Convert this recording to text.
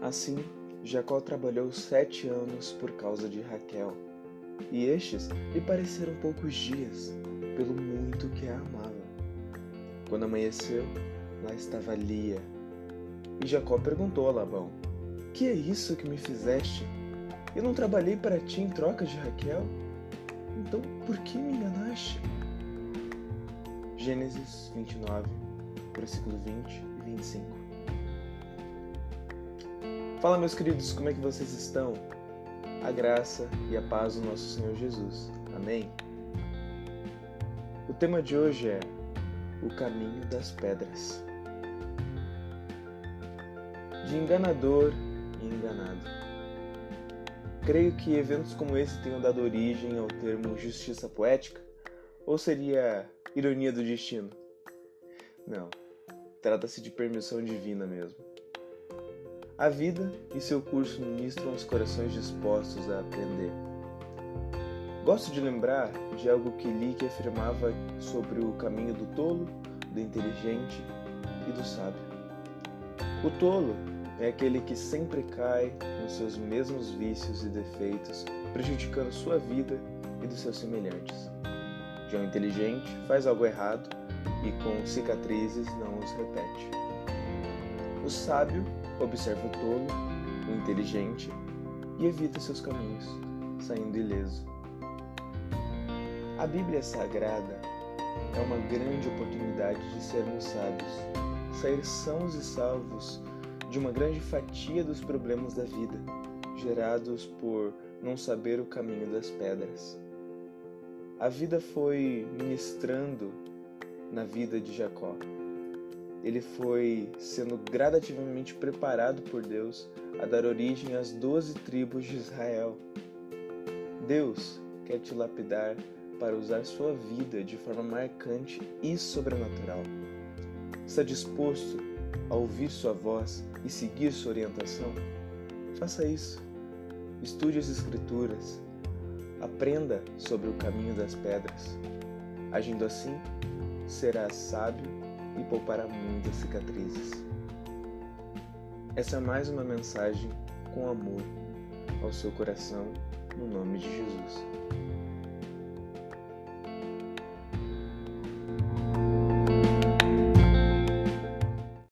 Assim, Jacó trabalhou sete anos por causa de Raquel, e estes lhe pareceram poucos dias, pelo muito que a amava. Quando amanheceu, lá estava Lia. E Jacó perguntou a Labão: Que é isso que me fizeste? Eu não trabalhei para ti em troca de Raquel? Então por que me enganaste? Gênesis 29, versículo 20 e 25. Fala, meus queridos, como é que vocês estão? A graça e a paz do nosso Senhor Jesus. Amém? O tema de hoje é o caminho das pedras. De enganador e enganado. Creio que eventos como esse tenham dado origem ao termo justiça poética, ou seria ironia do destino? Não, trata-se de permissão divina mesmo. A vida e seu curso ministram os corações dispostos a aprender Gosto de lembrar de algo que li que afirmava sobre o caminho do tolo, do inteligente e do sábio. O tolo é aquele que sempre cai nos seus mesmos vícios e defeitos, prejudicando sua vida e dos seus semelhantes. Já o inteligente faz algo errado e com cicatrizes não os repete. O sábio observa o tolo, o inteligente e evita seus caminhos, saindo ileso. A Bíblia Sagrada é uma grande oportunidade de sermos sábios, sair sãos e salvos de uma grande fatia dos problemas da vida, gerados por não saber o caminho das pedras. A vida foi ministrando na vida de Jacó. Ele foi sendo gradativamente preparado por Deus a dar origem às doze tribos de Israel. Deus quer te lapidar para usar sua vida de forma marcante e sobrenatural. Está disposto a ouvir sua voz e seguir sua orientação? Faça isso. Estude as Escrituras. Aprenda sobre o caminho das pedras. Agindo assim, será sábio e poupará muitas cicatrizes. Essa é mais uma mensagem com amor ao seu coração, no nome de Jesus.